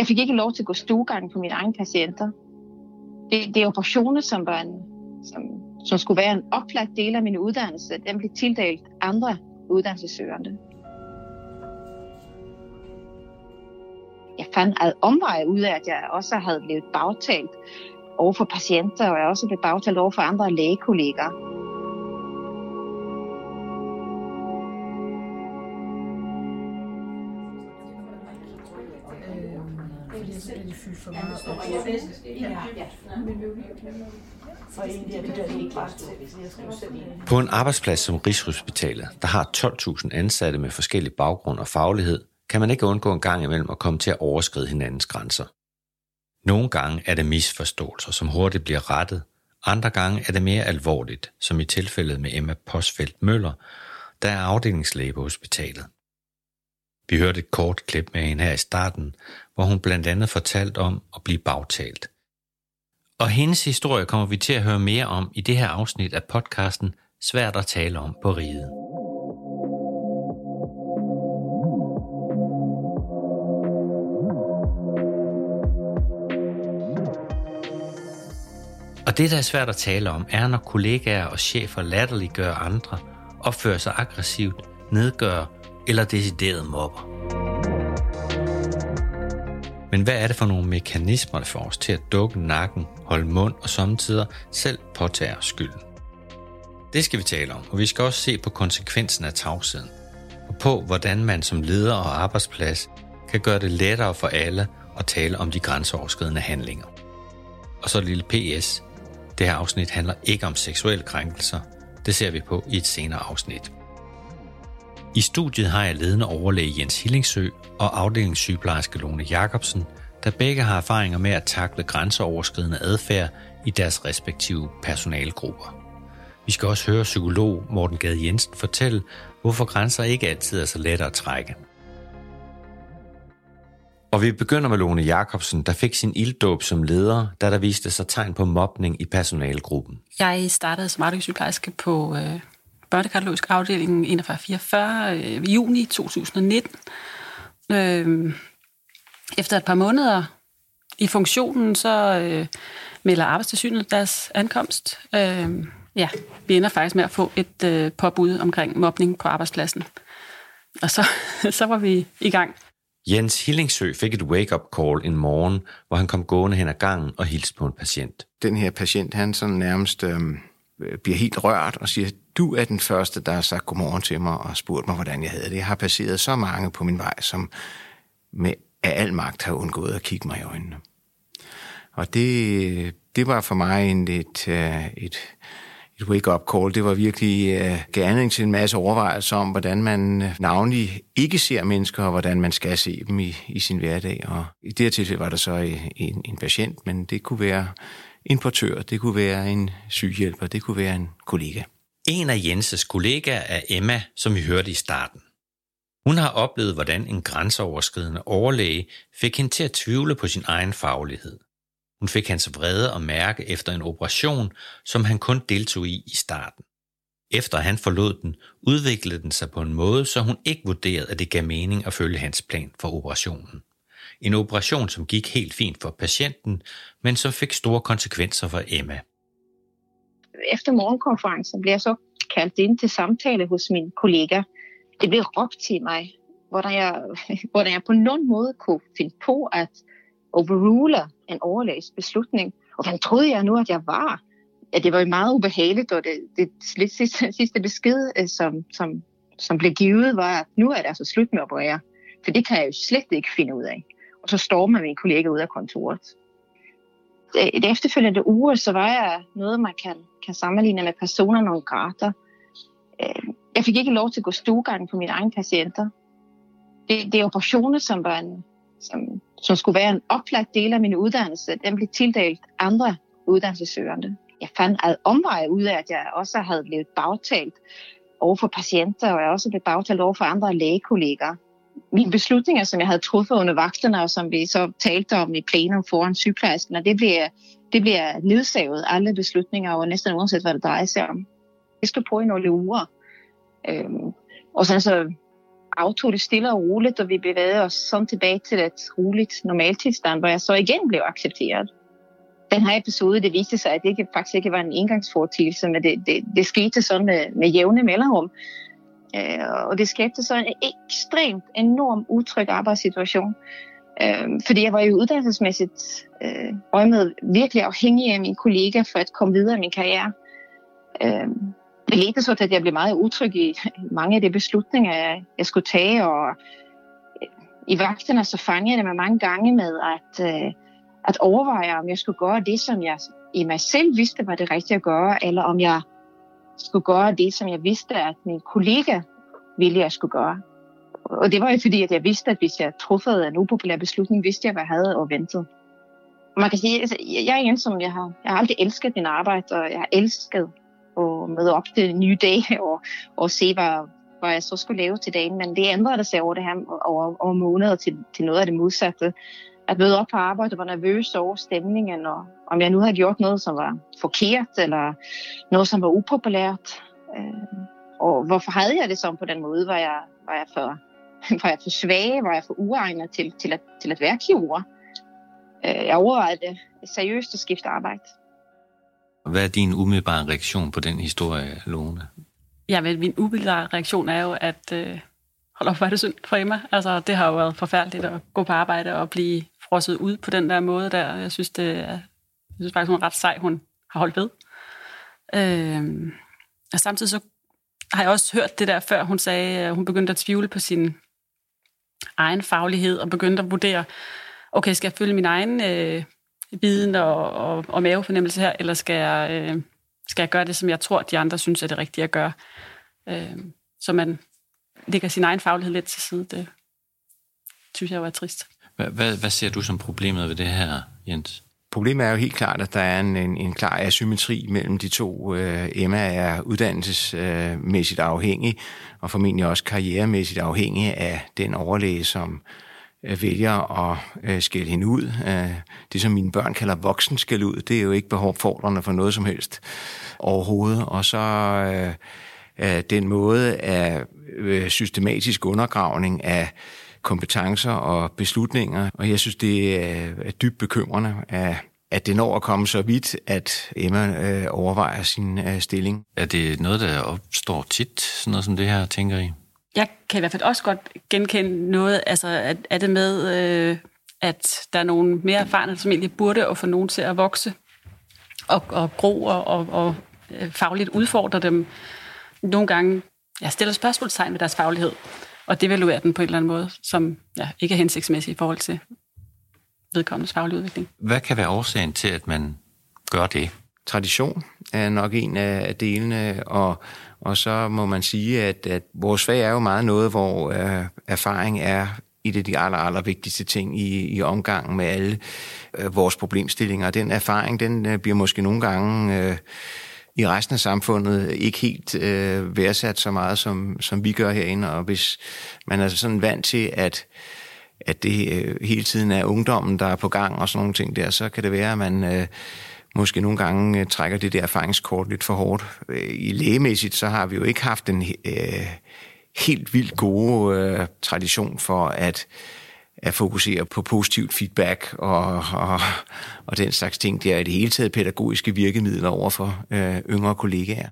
Jeg fik ikke lov til at gå stuegang på mine egne patienter. Det, det er operationer, som, var en, som, som skulle være en oplagt del af min uddannelse. Den blev tildelt andre uddannelsessøgende. Jeg fandt ad omveje ud af, at jeg også havde blevet bagtalt over for patienter, og jeg også blev bagtalt over for andre lægekolleger. På en arbejdsplads som Rigshospitalet, der har 12.000 ansatte med forskellige baggrund og faglighed, kan man ikke undgå en gang imellem at komme til at overskride hinandens grænser. Nogle gange er det misforståelser, som hurtigt bliver rettet. Andre gange er det mere alvorligt, som i tilfældet med Emma Posfeldt Møller, der er afdelingslæge på hospitalet. Vi hørte et kort klip med hende her i starten, hvor hun blandt andet fortalte om at blive bagtalt. Og hendes historie kommer vi til at høre mere om i det her afsnit af podcasten Svært at tale om på riget. Og det, der er svært at tale om, er, når kollegaer og chefer latterliggør andre, opfører sig aggressivt, nedgør eller decideret mobber. Men hvad er det for nogle mekanismer, der får os til at dukke nakken, holde mund og samtidig selv påtage skylden? Det skal vi tale om, og vi skal også se på konsekvensen af tavsheden, og på hvordan man som leder og arbejdsplads kan gøre det lettere for alle at tale om de grænseoverskridende handlinger. Og så et lille PS. Det her afsnit handler ikke om seksuelle krænkelser. Det ser vi på i et senere afsnit. I studiet har jeg ledende overlæge Jens Hillingsø og afdelingssygeplejerske Lone Jacobsen, der begge har erfaringer med at takle grænseoverskridende adfærd i deres respektive personalgrupper. Vi skal også høre psykolog Morten Gade Jensen fortælle, hvorfor grænser ikke altid er så lette at trække. Og vi begynder med Lone Jacobsen, der fik sin ilddåb som leder, da der viste sig tegn på mobning i personalgruppen. Jeg startede som afdelingssygeplejerske på øh, børnekardiologisk afdeling 4144 øh, i juni 2019. Øh, efter et par måneder i funktionen, så øh, melder arbejdstilsynet deres ankomst. Øh, ja, vi ender faktisk med at få et øh, påbud omkring mobning på arbejdspladsen. Og så, så var vi i gang. Jens Hillingsø fik et wake-up call en morgen, hvor han kom gående hen ad gangen og hilste på en patient. Den her patient, han sådan nærmest øh, Øh, bliver helt rørt og siger, du er den første, der har sagt godmorgen til mig og spurgt mig, hvordan jeg havde det. Jeg har passeret så mange på min vej, som med af al magt har undgået at kigge mig i øjnene. Og det, det var for mig en lidt, uh, et, et wake-up call. Det var virkelig øh, uh, gerne til en masse overvejelser om, hvordan man navnlig ikke ser mennesker, og hvordan man skal se dem i, i sin hverdag. Og i det her tilfælde var der så en, en patient, men det kunne være en portør, det kunne være en sygehjælper, det kunne være en kollega. En af Jenses kollegaer er Emma, som vi hørte i starten. Hun har oplevet, hvordan en grænseoverskridende overlæge fik hende til at tvivle på sin egen faglighed. Hun fik hans vrede og mærke efter en operation, som han kun deltog i i starten. Efter han forlod den, udviklede den sig på en måde, så hun ikke vurderede, at det gav mening at følge hans plan for operationen. En operation, som gik helt fint for patienten, men som fik store konsekvenser for Emma. Efter morgenkonferencen blev jeg så kaldt ind til samtale hos min kollega. Det blev råbt til mig, hvordan jeg, hvordan jeg på nogen måde kunne finde på at overrule en overlægs beslutning. Og hvordan troede jeg nu, at jeg var? Ja, det var meget ubehageligt, og det, det sidste, sidste besked, øh, som, som, som blev givet, var, at nu er det altså slut med at operere. For det kan jeg jo slet ikke finde ud af. Og så stormer min kollega ud af kontoret. Det efterfølgende uge, så var jeg noget, man kan, kan sammenligne med personer nogle grader. Øh, jeg fik ikke lov til at gå stuegang på mine egne patienter. Det, det er operationer, som, var en, som, som skulle være en oplagt del af min uddannelse. Den blev tildelt andre uddannelsesøgende. Jeg fandt ad omveje ud af, at jeg også havde blevet bagtalt over for patienter, og jeg også blev bagtalt over for andre lægekolleger mine beslutninger, som jeg havde truffet under vagterne, og som vi så talte om i plenum foran sygeplejersken, og det bliver, det bliver nedsavet, alle beslutninger, og næsten uanset hvad det drejer sig om. Det skal på i nogle uger. Øhm, og så, så aftog det stille og roligt, og vi bevægede os sådan tilbage til et roligt normaltilstand, hvor jeg så igen blev accepteret. Den her episode, det viste sig, at det ikke, faktisk ikke var en engangsfortidelse, men det, det, det skete sådan med, med jævne mellemrum. Øh, og det skabte så en ekstremt enorm utryg arbejdssituation. Øh, fordi jeg var jo uddannelsesmæssigt øh, øjemed virkelig afhængig af mine kollegaer for at komme videre i min karriere. Øh, det ledte så til, at jeg blev meget utryg i mange af de beslutninger, jeg, skulle tage. Og øh, i vagterne så fangede jeg det mig mange gange med at, øh, at overveje, om jeg skulle gøre det, som jeg i mig selv vidste var det rigtige at gøre, eller om jeg skulle gøre det, som jeg vidste, at min kollega ville, jeg skulle gøre. Og det var jo fordi, at jeg vidste, at hvis jeg truffede en upopulær beslutning, vidste jeg, hvad jeg havde og ventet. Man kan sige, altså, at jeg er en, som jeg har, jeg har aldrig elsket min arbejde, og jeg har elsket at møde op til en ny dag og, og se, hvad, hvad jeg så skulle lave til dagen. Men det ændrede sig over det her over, over måneder til, til noget af det modsatte. At møde op på arbejde og var nervøs over stemningen, og om jeg nu havde gjort noget, som var forkert, eller noget, som var upopulært. Øh, og hvorfor havde jeg det sådan på den måde? Var jeg, var jeg, for, var jeg for svag? Var jeg for uegnet til, til, at, til at være kirurg? Øh, jeg overvejede seriøst at skifte arbejde. Hvad er din umiddelbare reaktion på den historie, Lone? Ja, men min umiddelbare reaktion er jo, at øh, hold op, hvor er det synd for Emma. Altså, det har jo været forfærdeligt at gå på arbejde og blive frosset ud på den der måde der. Jeg synes, det er, jeg synes faktisk, hun er ret sej, hun har holdt ved. Øh, og samtidig så har jeg også hørt det der før, hun sagde, at hun begyndte at tvivle på sin egen faglighed og begyndte at vurdere, okay, skal jeg følge min egen øh, viden og, og, og mavefornemmelse her, eller skal jeg, øh, skal jeg gøre det, som jeg tror, de andre synes er det rigtige at gøre? Øh, så man lægger sin egen faglighed lidt til side. Det synes jeg var trist. Hvad, hvad, ser du som problemet ved det her, Jens? Problemet er jo helt klart, at der er en, en, en klar asymmetri mellem de to. Øh, Emma er uddannelsesmæssigt afhængig, og formentlig også karrieremæssigt afhængig af den overlæge, som øh, vælger at øh, skælde hende ud. Øh, det, som mine børn kalder voksen skæld ud, det er jo ikke behovfordrende for noget som helst overhovedet. Og så øh, øh, den måde af øh, systematisk undergravning af kompetencer og beslutninger. Og jeg synes, det er dybt bekymrende, at, at det når at komme så vidt, at Emma øh, overvejer sin øh, stilling. Er det noget, der opstår tit, sådan noget som det her, tænker I? Jeg kan i hvert fald også godt genkende noget, altså at, er det med, øh, at der er nogle mere erfarne, som egentlig burde at få nogen til at vokse og, og gro og, og, og øh, fagligt udfordre dem. Nogle gange jeg stiller spørgsmålstegn ved deres faglighed og devaluere den på en eller anden måde, som ja, ikke er hensigtsmæssig i forhold til vedkommendes faglige udvikling. Hvad kan være årsagen til, at man gør det? Tradition er nok en af delene, og, og så må man sige, at, at vores fag er jo meget noget, hvor øh, erfaring er et af de aller, aller vigtigste ting i, i omgangen med alle øh, vores problemstillinger. Den erfaring, den øh, bliver måske nogle gange... Øh, i resten af samfundet ikke helt øh, værdsat så meget, som, som vi gør herinde. Og hvis man er sådan vant til, at, at det øh, hele tiden er ungdommen, der er på gang og sådan nogle ting der, så kan det være, at man øh, måske nogle gange øh, trækker det der erfaringskort lidt for hårdt. Øh, I lægemæssigt, så har vi jo ikke haft en øh, helt vildt gode øh, tradition for at at fokusere på positivt feedback og, og, og den slags ting. Det er i det hele taget pædagogiske virkemidler over for øh, yngre kollegaer.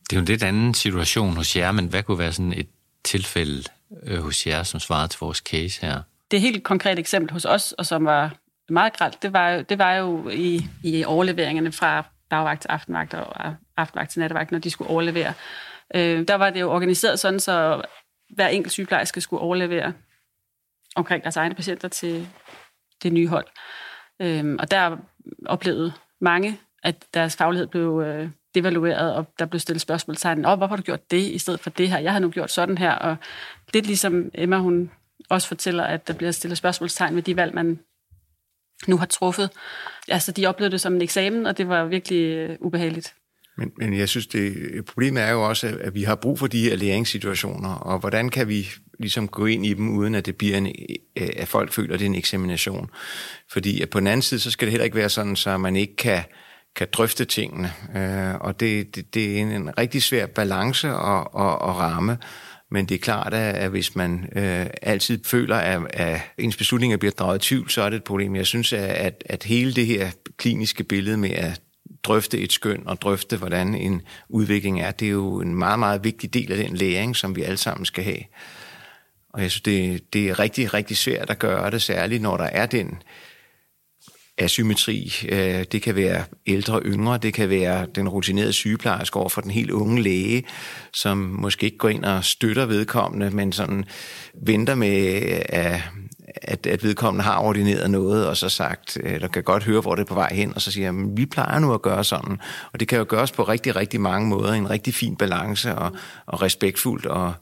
Det er jo en lidt anden situation hos jer, men hvad kunne være sådan et tilfælde øh, hos jer, som svarede til vores case her? Det helt konkret eksempel hos os, og som var meget gralt, det var, det var jo i, i overleveringerne fra dagvagt til aftenvagt og aftenvagt til nattevagt, når de skulle overlevere. Øh, der var det jo organiseret sådan, så hver enkelt sygeplejerske skulle overlevere omkring deres egne patienter til det nye hold. Øhm, og der oplevede mange, at deres faglighed blev øh, devalueret, og der blev stillet spørgsmålstegn, Åh, hvorfor har du gjort det i stedet for det her? Jeg har nu gjort sådan her, og lidt ligesom Emma, hun også fortæller, at der bliver stillet spørgsmålstegn ved de valg, man nu har truffet. Altså, de oplevede det som en eksamen, og det var virkelig øh, ubehageligt. Men, men jeg synes, det problemet er jo også, at vi har brug for de her læringssituationer, og hvordan kan vi ligesom gå ind i dem, uden at det bliver en, øh, at folk føler, at det er en eksamination. Fordi at på den anden side, så skal det heller ikke være sådan, så man ikke kan, kan drøfte tingene. Øh, og det, det, det er en, en rigtig svær balance at, at, at ramme. Men det er klart, at, hvis man øh, altid føler, at, at ens beslutninger bliver draget i tvivl, så er det et problem. Jeg synes, at, at hele det her kliniske billede med at drøfte et skøn og drøfte, hvordan en udvikling er, det er jo en meget, meget vigtig del af den læring, som vi alle sammen skal have. Og jeg synes, det, det er rigtig, rigtig svært at gøre det, særligt når der er den asymmetri. Øh, det kan være ældre og yngre, det kan være den rutinerede sygeplejerske over for den helt unge læge, som måske ikke går ind og støtter vedkommende, men sådan venter med, at, at vedkommende har ordineret noget, og så sagt, øh, eller kan godt høre, hvor det er på vej hen, og så siger, at vi plejer nu at gøre sådan. Og det kan jo gøres på rigtig, rigtig mange måder, en rigtig fin balance og, og respektfuldt, og,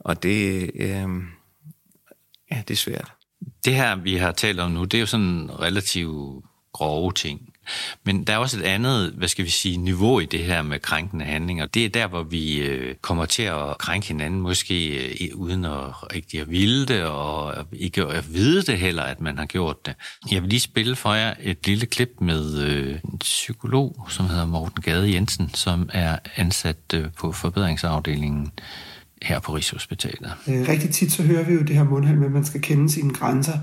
og det, øh, ja, det er svært. Det her, vi har talt om nu, det er jo sådan relativt grove ting. Men der er også et andet, hvad skal vi sige, niveau i det her med krænkende handlinger. Det er der, hvor vi øh, kommer til at krænke hinanden, måske øh, uden at rigtig at ville det, og ikke at vide det heller, at man har gjort det. Jeg vil lige spille for jer et lille klip med øh, en psykolog, som hedder Morten Gade Jensen, som er ansat på forbedringsafdelingen her på Rigshospitalet. Øh, rigtig tit så hører vi jo det her mundhæld med, at man skal kende sine grænser.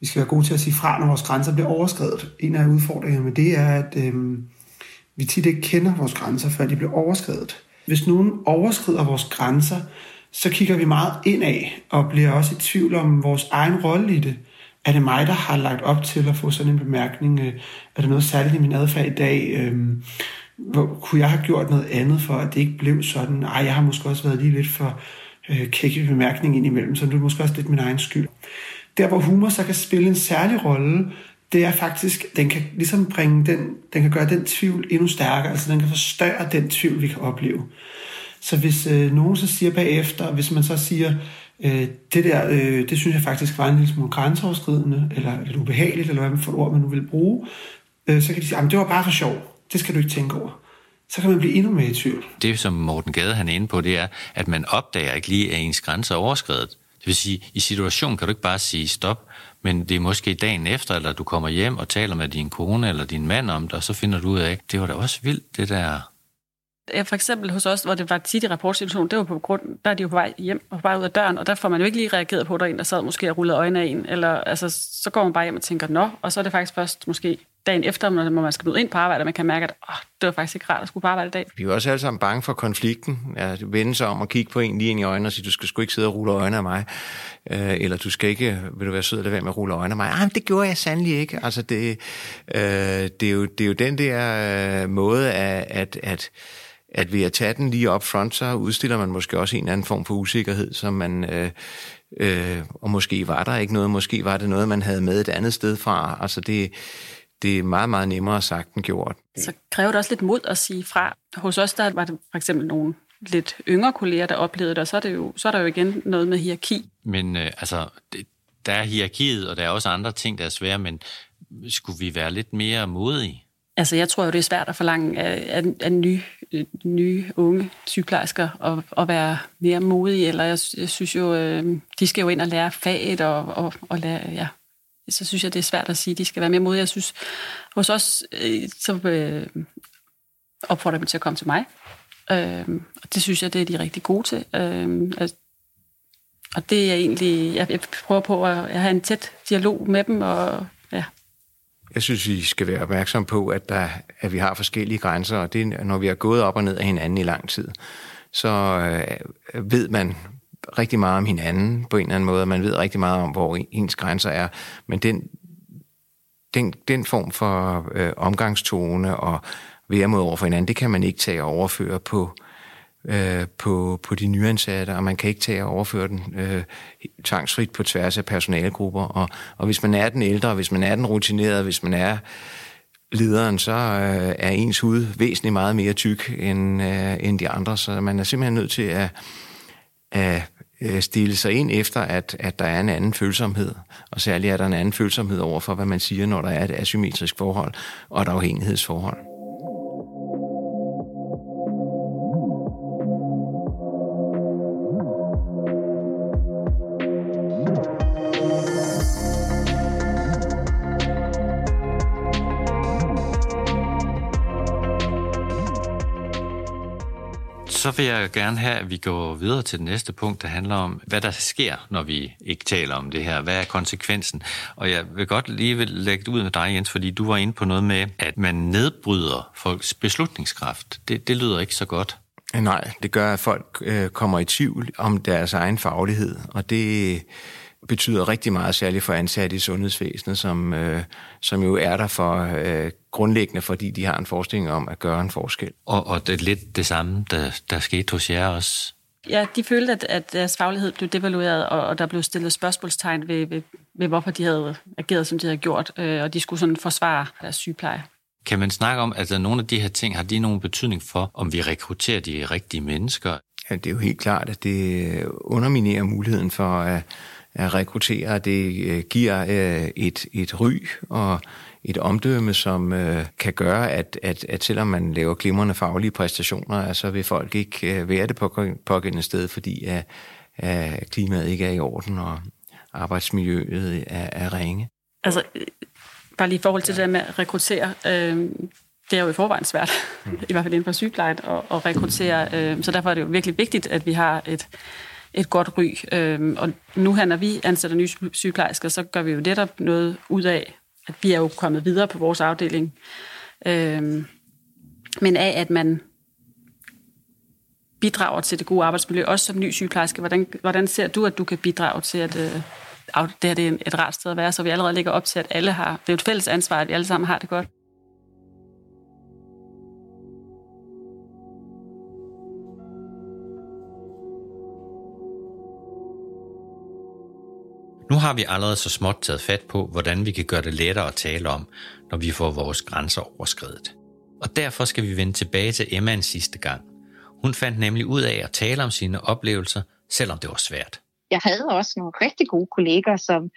Vi skal være gode til at sige fra, når vores grænser bliver overskrevet. En af udfordringerne med det er, at øh, vi tit ikke kender vores grænser, før de bliver overskrevet. Hvis nogen overskrider vores grænser, så kigger vi meget indad og bliver også i tvivl om vores egen rolle i det. Er det mig, der har lagt op til at få sådan en bemærkning? Øh, er der noget særligt i min adfærd i dag? Øh, hvor, kunne jeg have gjort noget andet for, at det ikke blev sådan? Ej, jeg har måske også været lige lidt for øh, kække bemærkning ind imellem, så det er måske også lidt min egen skyld. Der, hvor humor så kan spille en særlig rolle, det er faktisk, den kan ligesom bringe den, den kan gøre den tvivl endnu stærkere, altså den kan forstørre den tvivl, vi kan opleve. Så hvis øh, nogen så siger bagefter, hvis man så siger, øh, det der, øh, det synes jeg faktisk var en lille smule grænseoverskridende, eller lidt ubehageligt, eller hvad for et ord man nu vil bruge, øh, så kan de sige, det var bare for sjov. Det skal du ikke tænke over. Så kan man blive endnu mere i tvivl. Det, som Morten Gade han er inde på, det er, at man opdager ikke lige, at ens grænse er overskrevet. Det vil sige, i situationen kan du ikke bare sige stop, men det er måske dagen efter, eller du kommer hjem og taler med din kone eller din mand om det, og så finder du ud af, det var da også vildt, det der Ja, for eksempel hos os, hvor det var tit i rapportsituation, det var på grund, der er de jo på vej hjem og på vej ud af døren, og der får man jo ikke lige reageret på, at der er en, der sad måske og rullede øjnene af en, eller altså, så går man bare hjem og tænker, nå, og så er det faktisk først måske dagen efter, når man skal møde ind på arbejde, og man kan mærke, at oh, det var faktisk ikke rart at skulle på arbejde i dag. Vi er jo også alle sammen bange for konflikten. Ja, vende sig om og kigge på en lige ind i øjnene og sige, du skal sgu ikke sidde og rulle øjnene af mig. Øh, eller du skal ikke, vil du være sød at lade være med at rulle øjnene af mig. Ah, Ej, det gjorde jeg sandelig ikke. Altså, det, øh, det, er, jo, det er jo den der øh, måde, at, at, at at ved at tage den lige op front, så udstiller man måske også en anden form for usikkerhed, som man, øh, øh, og måske var der ikke noget, måske var det noget, man havde med et andet sted fra. Altså det, det er meget, meget nemmere sagt end gjort. Så kræver det også lidt mod at sige fra. Hos os der var det for eksempel nogle lidt yngre kolleger, der oplevede det, og så er, det jo, så er der jo igen noget med hierarki. Men øh, altså, det, der er hierarkiet, og der er også andre ting, der er svære, men skulle vi være lidt mere modige? Altså, jeg tror jo, det er svært at forlange af, af, af nye, nye unge sygeplejersker at, at være mere modige, eller jeg, jeg synes jo, øh, de skal jo ind og lære faget, og, og, og lære, ja, så synes jeg, det er svært at sige, at de skal være mere modige. Jeg synes, hos os, øh, så øh, opfordrer dem til at komme til mig, øh, og det synes jeg, det er de rigtig gode til. Øh, altså, og det er egentlig, jeg, jeg prøver på at have en tæt dialog med dem, og ja, jeg synes, vi skal være opmærksom på, at, der, at vi har forskellige grænser, og det, når vi har gået op og ned af hinanden i lang tid, så øh, ved man rigtig meget om hinanden på en eller anden måde, man ved rigtig meget om, hvor ens grænser er, men den, den, den form for øh, omgangstone og væremåde over for hinanden, det kan man ikke tage og overføre på, øh, på, på de nyansatte, og man kan ikke tage og overføre den øh, tvangsfrit på tværs af personalegrupper. Og, og hvis man er den ældre, hvis man er den rutinerede, hvis man er lederen, så øh, er ens hud væsentligt meget mere tyk end, øh, end de andre, så man er simpelthen nødt til at, at Øh, stille sig ind efter, at, at der er en anden følsomhed, og særligt er der en anden følsomhed over for, hvad man siger, når der er et asymmetrisk forhold og et afhængighedsforhold. Vil jeg gerne have, at vi går videre til det næste punkt, der handler om, hvad der sker, når vi ikke taler om det her. Hvad er konsekvensen? Og jeg vil godt lige vil lægge det ud med dig, Jens, fordi du var inde på noget med, at man nedbryder folks beslutningskraft. Det, det lyder ikke så godt. Nej, det gør, at folk øh, kommer i tvivl om deres egen faglighed, og det betyder rigtig meget, særligt for ansatte i sundhedsvæsenet, som, øh, som jo er der for øh, grundlæggende, fordi de har en forestilling om at gøre en forskel. Og, og det er lidt det samme, der, der skete hos jer også. Ja, de følte, at, at deres faglighed blev devalueret, og, og der blev stillet spørgsmålstegn ved, ved, ved, hvorfor de havde ageret, som de havde gjort, øh, og de skulle sådan forsvare deres sygepleje. Kan man snakke om, at altså, nogle af de her ting, har de nogen betydning for, om vi rekrutterer de rigtige mennesker? Ja, det er jo helt klart, at det underminerer muligheden for at, at rekruttere. Det øh, giver øh, et, et ry og et omdømme, som øh, kan gøre, at, at, at selvom man laver glimrende faglige præstationer, så vil folk ikke være det på pågældende sted, fordi at, at klimaet ikke er i orden og arbejdsmiljøet er, er ringe. Altså, bare lige i forhold til det der med at rekruttere, øh, det er jo i forvejen svært, mm. i hvert fald inden for sygeplejen, at, at rekruttere. Øh, så derfor er det jo virkelig vigtigt, at vi har et, et godt ry. Øh, og nu her, når vi ansætter nye sygeplejersker, så gør vi jo netop noget ud af, at vi er jo kommet videre på vores afdeling. Øhm, men af, at man bidrager til det gode arbejdsmiljø, også som ny sygeplejerske. Hvordan, hvordan ser du, at du kan bidrage til, at, øh, det her det er et rart sted at være, så vi allerede ligger op til, at alle har, det er jo et fælles ansvar, at vi alle sammen har det godt. Har vi allerede så småt taget fat på, hvordan vi kan gøre det lettere at tale om, når vi får vores grænser overskredet. Og derfor skal vi vende tilbage til Emma en sidste gang. Hun fandt nemlig ud af at tale om sine oplevelser, selvom det var svært jeg havde også nogle rigtig gode kolleger, som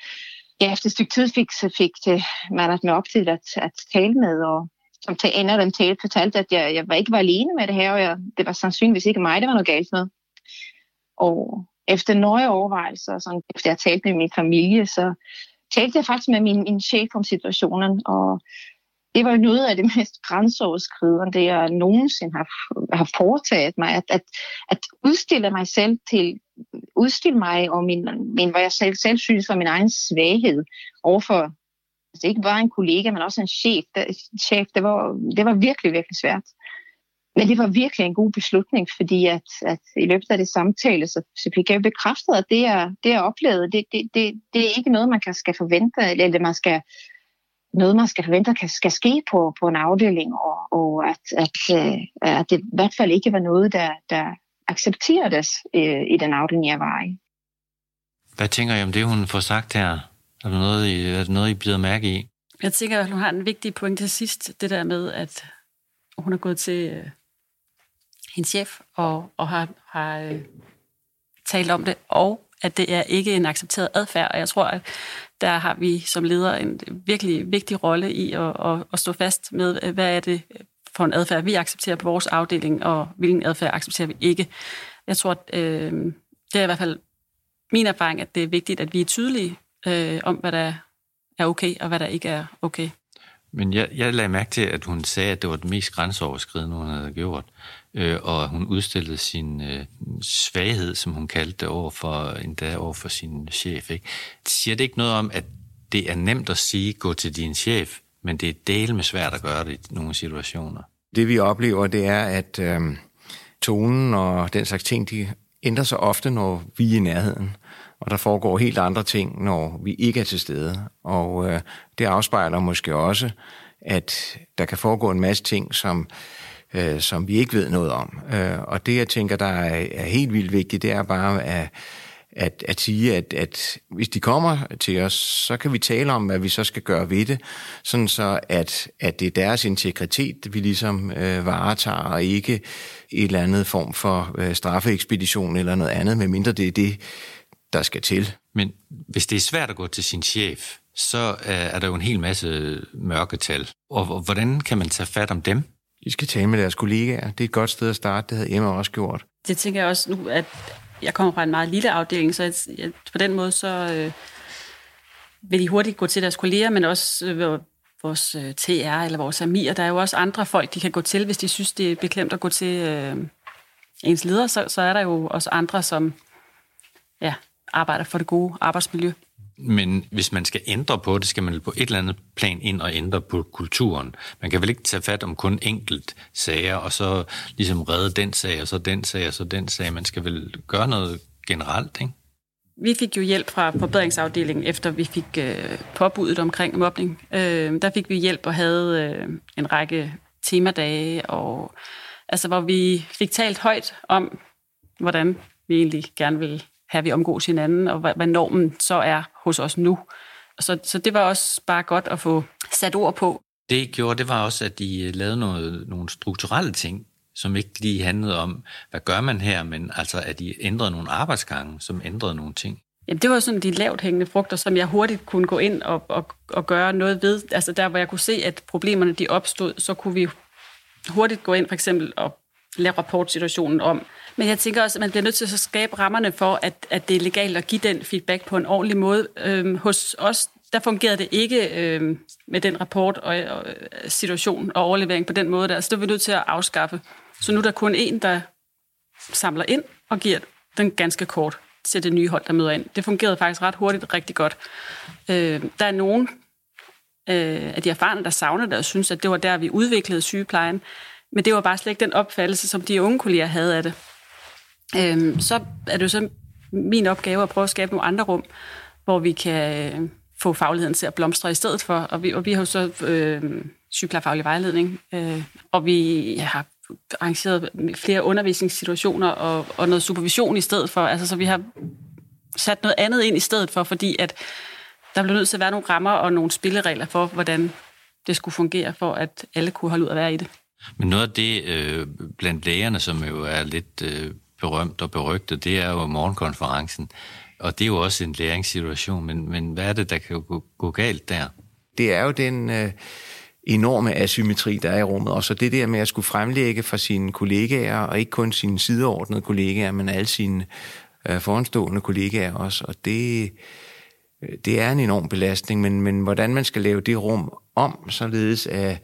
jeg efter et stykke tid fik, så fik det, man med op til at, at tale med, og som til ender af dem tale fortalte, at jeg, jeg var ikke var alene med det her, og jeg, det var sandsynligvis ikke mig, der var noget galt med. Og efter nøje overvejelser, sådan, efter jeg talte med min familie, så talte jeg faktisk med min, min chef om situationen, og det var noget af det mest grænseoverskridende, jeg nogensinde har, har foretaget mig, at, at, at udstille mig selv til, udstille mig og min, min, hvad jeg selv, selv synes var min egen svaghed overfor altså ikke bare en kollega, men også en chef. Der, chef det, var, det var virkelig, virkelig svært. Men det var virkelig en god beslutning, fordi at, at i løbet af det samtale, så, så fik jeg bekræftet, at det, er, det jeg oplevede, det, det, det, det er ikke noget, man kan, skal forvente, eller man skal noget, man skal forvente, kan, skal ske på, på en afdeling, og, og at, at, øh, at det i hvert fald ikke var noget, der, der accepteredes øh, i den afdeling, jeg var i. Hvad tænker I om det, hun får sagt her? Er det noget, I, er det noget, I bliver mærke i? Jeg tænker, at hun har en vigtig point til sidst, det der med, at hun er gået til øh, hendes chef og, og har, har øh, talt om det, og at det er ikke en accepteret adfærd, og jeg tror, at der har vi som leder en virkelig vigtig rolle i at, at, at stå fast med, øh, hvad er det for en adfærd, vi accepterer på vores afdeling, og hvilken adfærd accepterer vi ikke. Jeg tror, at øh, det er i hvert fald min erfaring, at det er vigtigt, at vi er tydelige øh, om, hvad der er okay, og hvad der ikke er okay. Men jeg, jeg lagde mærke til, at hun sagde, at det var det mest grænseoverskridende, hun havde gjort. Øh, og hun udstillede sin øh, svaghed, som hun kaldte det, over for, endda over for sin chef. Ikke? Siger det ikke noget om, at det er nemt at sige, gå til din chef, men det er del med svært at gøre det i nogle situationer? Det vi oplever, det er, at øh, tonen og den slags ting, de ændrer sig ofte, når vi er i nærheden. Og der foregår helt andre ting, når vi ikke er til stede. Og øh, det afspejler måske også, at der kan foregå en masse ting, som øh, Øh, som vi ikke ved noget om. Øh, og det, jeg tænker, der er, er helt vildt vigtigt, det er bare at, at, at sige, at, at hvis de kommer til os, så kan vi tale om, hvad vi så skal gøre ved det, sådan så at, at det er deres integritet, vi ligesom øh, varetager, og ikke et eller andet form for øh, straffeekspedition eller noget andet, medmindre det er det, der skal til. Men hvis det er svært at gå til sin chef, så øh, er der jo en hel masse mørketal. Og hvordan kan man tage fat om dem? I skal tale med deres kollegaer. Det er et godt sted at starte. Det havde Emma også gjort. Det tænker jeg også nu, at jeg kommer fra en meget lille afdeling, så jeg, på den måde så øh, vil de hurtigt gå til deres kolleger, men også øh, vores øh, TR eller vores AMIR. Der er jo også andre folk, de kan gå til, hvis de synes, det er beklemt at gå til, øh, ens leder, så, så er der jo også andre, som ja, arbejder for det gode arbejdsmiljø. Men hvis man skal ændre på det, skal man på et eller andet plan ind og ændre på kulturen. Man kan vel ikke tage fat om kun enkelt sager, og så ligesom redde den sag, og så den sag, og så den sag. Man skal vel gøre noget generelt, ikke? Vi fik jo hjælp fra forbedringsafdelingen, efter vi fik øh, påbuddet omkring mobning. Øh, der fik vi hjælp og havde øh, en række temadage, og, altså, hvor vi fik talt højt om, hvordan vi egentlig gerne vil have, vi omgås hinanden, og hvad, hvad normen så er hos os nu. Så, så det var også bare godt at få sat ord på. Det I gjorde, det var også, at I lavede noget, nogle strukturelle ting, som ikke lige handlede om, hvad gør man her, men altså, at I ændrede nogle arbejdsgange, som ændrede nogle ting. Jamen, det var sådan de lavt hængende frugter, som jeg hurtigt kunne gå ind og, og, og gøre noget ved. Altså der, hvor jeg kunne se, at problemerne de opstod, så kunne vi hurtigt gå ind for eksempel og rapportsituationen om. Men jeg tænker også, at man bliver nødt til at skabe rammerne for, at, at det er legalt at give den feedback på en ordentlig måde. Øhm, hos os, der fungerede det ikke øhm, med den rapport og, og øh, situation og overlevering på den måde der. Så det er vi nødt til at afskaffe. Så nu er der kun en, der samler ind og giver den ganske kort til det nye hold, der møder ind. Det fungerede faktisk ret hurtigt rigtig godt. Øh, der er nogen øh, af de erfarne, der savner det og synes, at det var der, vi udviklede sygeplejen. Men det var bare slet ikke den opfattelse, som de unge kolleger havde af det. Øhm, så er det jo så min opgave at prøve at skabe nogle andre rum, hvor vi kan øh, få fagligheden til at blomstre i stedet for. Og vi, og vi har jo så øh, sygeplejefaglig vejledning, øh, og vi har arrangeret flere undervisningssituationer og, og noget supervision i stedet for. Altså, så vi har sat noget andet ind i stedet for, fordi at der blev nødt til at være nogle rammer og nogle spilleregler for, hvordan det skulle fungere, for at alle kunne holde ud at være i det. Men noget af det øh, blandt lægerne, som jo er lidt øh, berømt og berygtet, det er jo morgenkonferencen. Og det er jo også en læringssituation, men, men hvad er det, der kan gå, gå galt der? Det er jo den... Øh enorme asymmetri, der er i rummet. Og så det der med at skulle fremlægge for sine kollegaer, og ikke kun sine sideordnede kollegaer, men alle sine øh, foranstående kollegaer også. Og det, øh, det er en enorm belastning, men, men hvordan man skal lave det rum om, således at,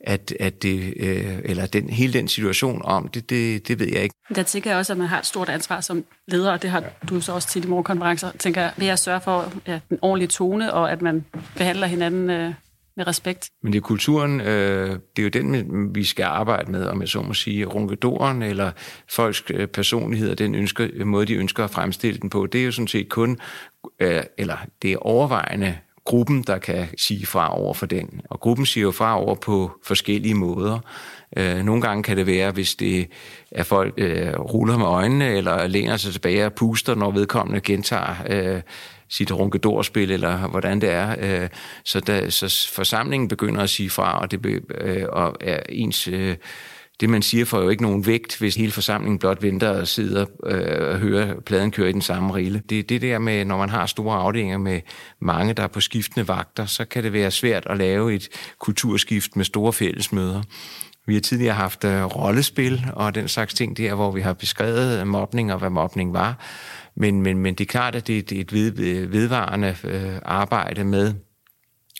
at, at det, øh, eller den, hele den situation om, det, det, det ved jeg ikke. Der tænker jeg også, at man har et stort ansvar som leder, og det har du så også til i morgenkonferencer, tænker jeg, ved at sørge for ja, den ordentlige tone, og at man behandler hinanden øh, med respekt. Men det er kulturen, øh, det er jo den, vi skal arbejde med, om jeg så må sige, runkedoren eller folks øh, personlighed og den ønsker, måde, de ønsker at fremstille den på. Det er jo sådan set kun, øh, eller det er overvejende gruppen, der kan sige fra over for den. Og gruppen siger jo fra over på forskellige måder. Øh, nogle gange kan det være, hvis det er folk øh, ruller med øjnene, eller læner sig tilbage og puster, når vedkommende gentager øh, sit runkedorspil, eller hvordan det er. Øh, så, da, så forsamlingen begynder at sige fra, og, det, øh, og er ens... Øh, det, man siger, får jo ikke nogen vægt, hvis hele forsamlingen blot venter og sidder øh, og hører pladen køre i den samme rille. Det er det der med, når man har store afdelinger med mange, der er på skiftende vagter, så kan det være svært at lave et kulturskift med store fællesmøder. Vi har tidligere haft øh, rollespil og den slags ting der, hvor vi har beskrevet mobning og hvad mobning var. Men, men, men det er klart, at det, er et ved, vedvarende øh, arbejde med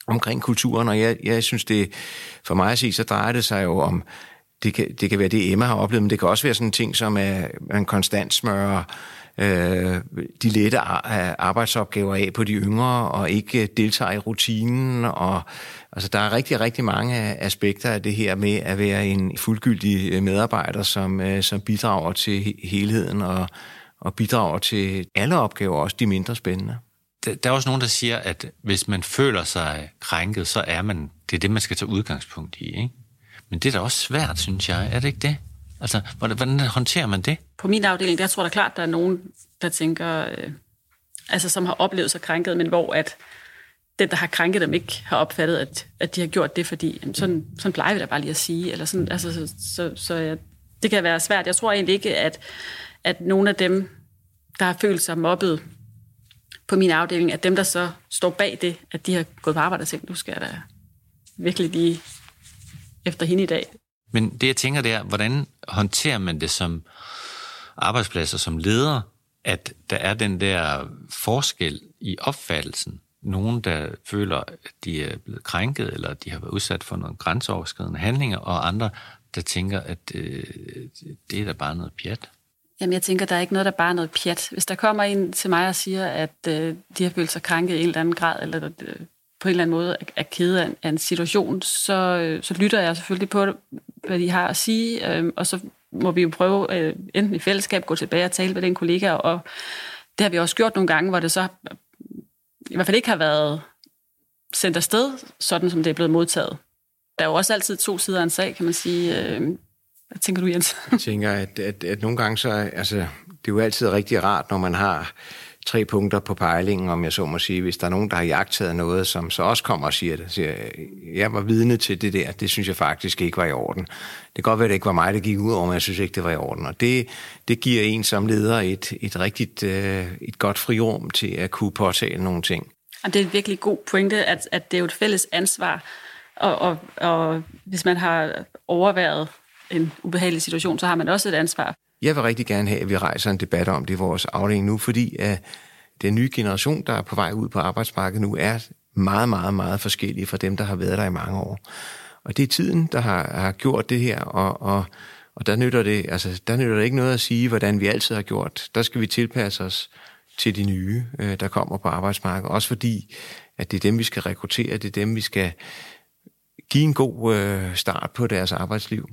omkring kulturen, og jeg, jeg synes, det for mig at sige, så drejer det sig jo om, det kan, det kan være det, Emma har oplevet, men det kan også være sådan ting, som er, man konstant smører øh, de lette øh, arbejdsopgaver af på de yngre, og ikke deltager i rutinen, og altså, der er rigtig, rigtig mange aspekter af det her med at være en fuldgyldig medarbejder, som, øh, som bidrager til helheden og og bidrager til alle opgaver, også de mindre spændende. Der, der er også nogen, der siger, at hvis man føler sig krænket, så er man, det er det, man skal tage udgangspunkt i. Ikke? Men det er da også svært, synes jeg. Er det ikke det? Altså, hvordan, hvordan håndterer man det? På min afdeling, der tror jeg da klart, der er nogen, der tænker, øh, altså som har oplevet sig krænket, men hvor at den, der har krænket dem, ikke har opfattet, at, at de har gjort det, fordi jamen, sådan, sådan plejer vi da bare lige at sige. Eller sådan, altså, så, så, så ja, det kan være svært. Jeg tror egentlig ikke, at, at nogen af dem, der har følt sig mobbet på min afdeling, at dem, der så står bag det, at de har gået på arbejde og tænkt, nu skal jeg da virkelig lige efter hende i dag. Men det, jeg tænker, det er, hvordan håndterer man det som arbejdspladser, som leder, at der er den der forskel i opfattelsen nogen, der føler, at de er blevet krænket, eller de har været udsat for nogle grænseoverskridende handlinger, og andre, der tænker, at øh, det er da bare noget pjat. Jamen, jeg tænker, der er ikke noget, der bare er noget pjat. Hvis der kommer en til mig og siger, at øh, de har følt sig krænket i en eller anden grad, eller øh, på en eller anden måde er, kede af, af en situation, så, øh, så lytter jeg selvfølgelig på, hvad de har at sige, øh, og så må vi jo prøve øh, enten i fællesskab gå tilbage og tale med den kollega, og det har vi også gjort nogle gange, hvor det så øh, i hvert fald ikke har været sendt afsted, sådan som det er blevet modtaget. Der er jo også altid to sider af en sag, kan man sige. Øh, hvad tænker du, Jens? Jeg tænker, at, at, at nogle gange så, altså, det er jo altid rigtig rart, når man har tre punkter på pejlingen, om jeg så må sige, hvis der er nogen, der har jagtet noget, som så også kommer og siger det. Siger, jeg var vidne til det der, det synes jeg faktisk ikke var i orden. Det kan godt være, at det ikke var mig, der gik ud over, men jeg synes ikke, det var i orden. Og det, det giver en som leder et, et rigtigt øh, et godt frirum til at kunne påtale nogle ting. Og det er en virkelig god pointe, at, at det er jo et fælles ansvar, og, og, og hvis man har overværet en ubehagelig situation, så har man også et ansvar. Jeg vil rigtig gerne have, at vi rejser en debat om det i vores afdeling nu, fordi at den nye generation, der er på vej ud på arbejdsmarkedet nu, er meget, meget, meget forskellige fra dem, der har været der i mange år. Og det er tiden, der har, har gjort det her, og, og, og der, nytter det, altså, der nytter det ikke noget at sige, hvordan vi altid har gjort. Der skal vi tilpasse os til de nye, øh, der kommer på arbejdsmarkedet. Også fordi, at det er dem, vi skal rekruttere, det er dem, vi skal give en god øh, start på deres arbejdsliv.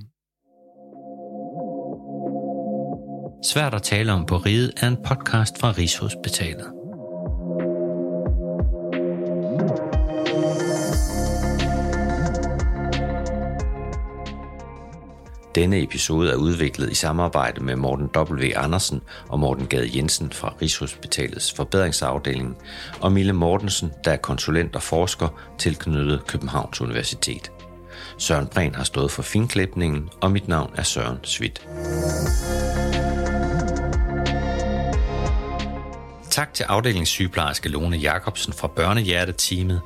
Svært at tale om på riget er en podcast fra Rigshospitalet. Denne episode er udviklet i samarbejde med Morten W. Andersen og Morten Gade Jensen fra Rigshospitalets forbedringsafdeling og Mille Mortensen, der er konsulent og forsker tilknyttet Københavns Universitet. Søren Bren har stået for finklipningen, og mit navn er Søren Svit. Tak til afdelingssygeplejerske Lone Jacobsen fra Børnehjerteteamet,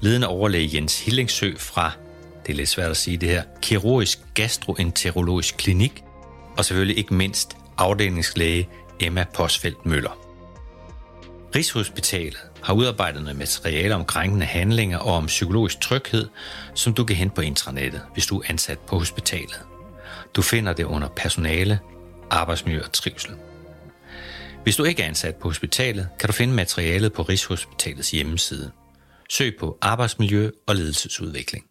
ledende overlæge Jens Hillingsø fra, det er lidt svært at sige det her, kirurgisk gastroenterologisk klinik, og selvfølgelig ikke mindst afdelingslæge Emma Posfeldt Møller. Rigshospitalet har udarbejdet noget materiale om krænkende handlinger og om psykologisk tryghed, som du kan hente på intranettet, hvis du er ansat på hospitalet. Du finder det under personale, arbejdsmiljø og trivsel. Hvis du ikke er ansat på hospitalet, kan du finde materialet på Rigshospitalets hjemmeside. Søg på arbejdsmiljø og ledelsesudvikling.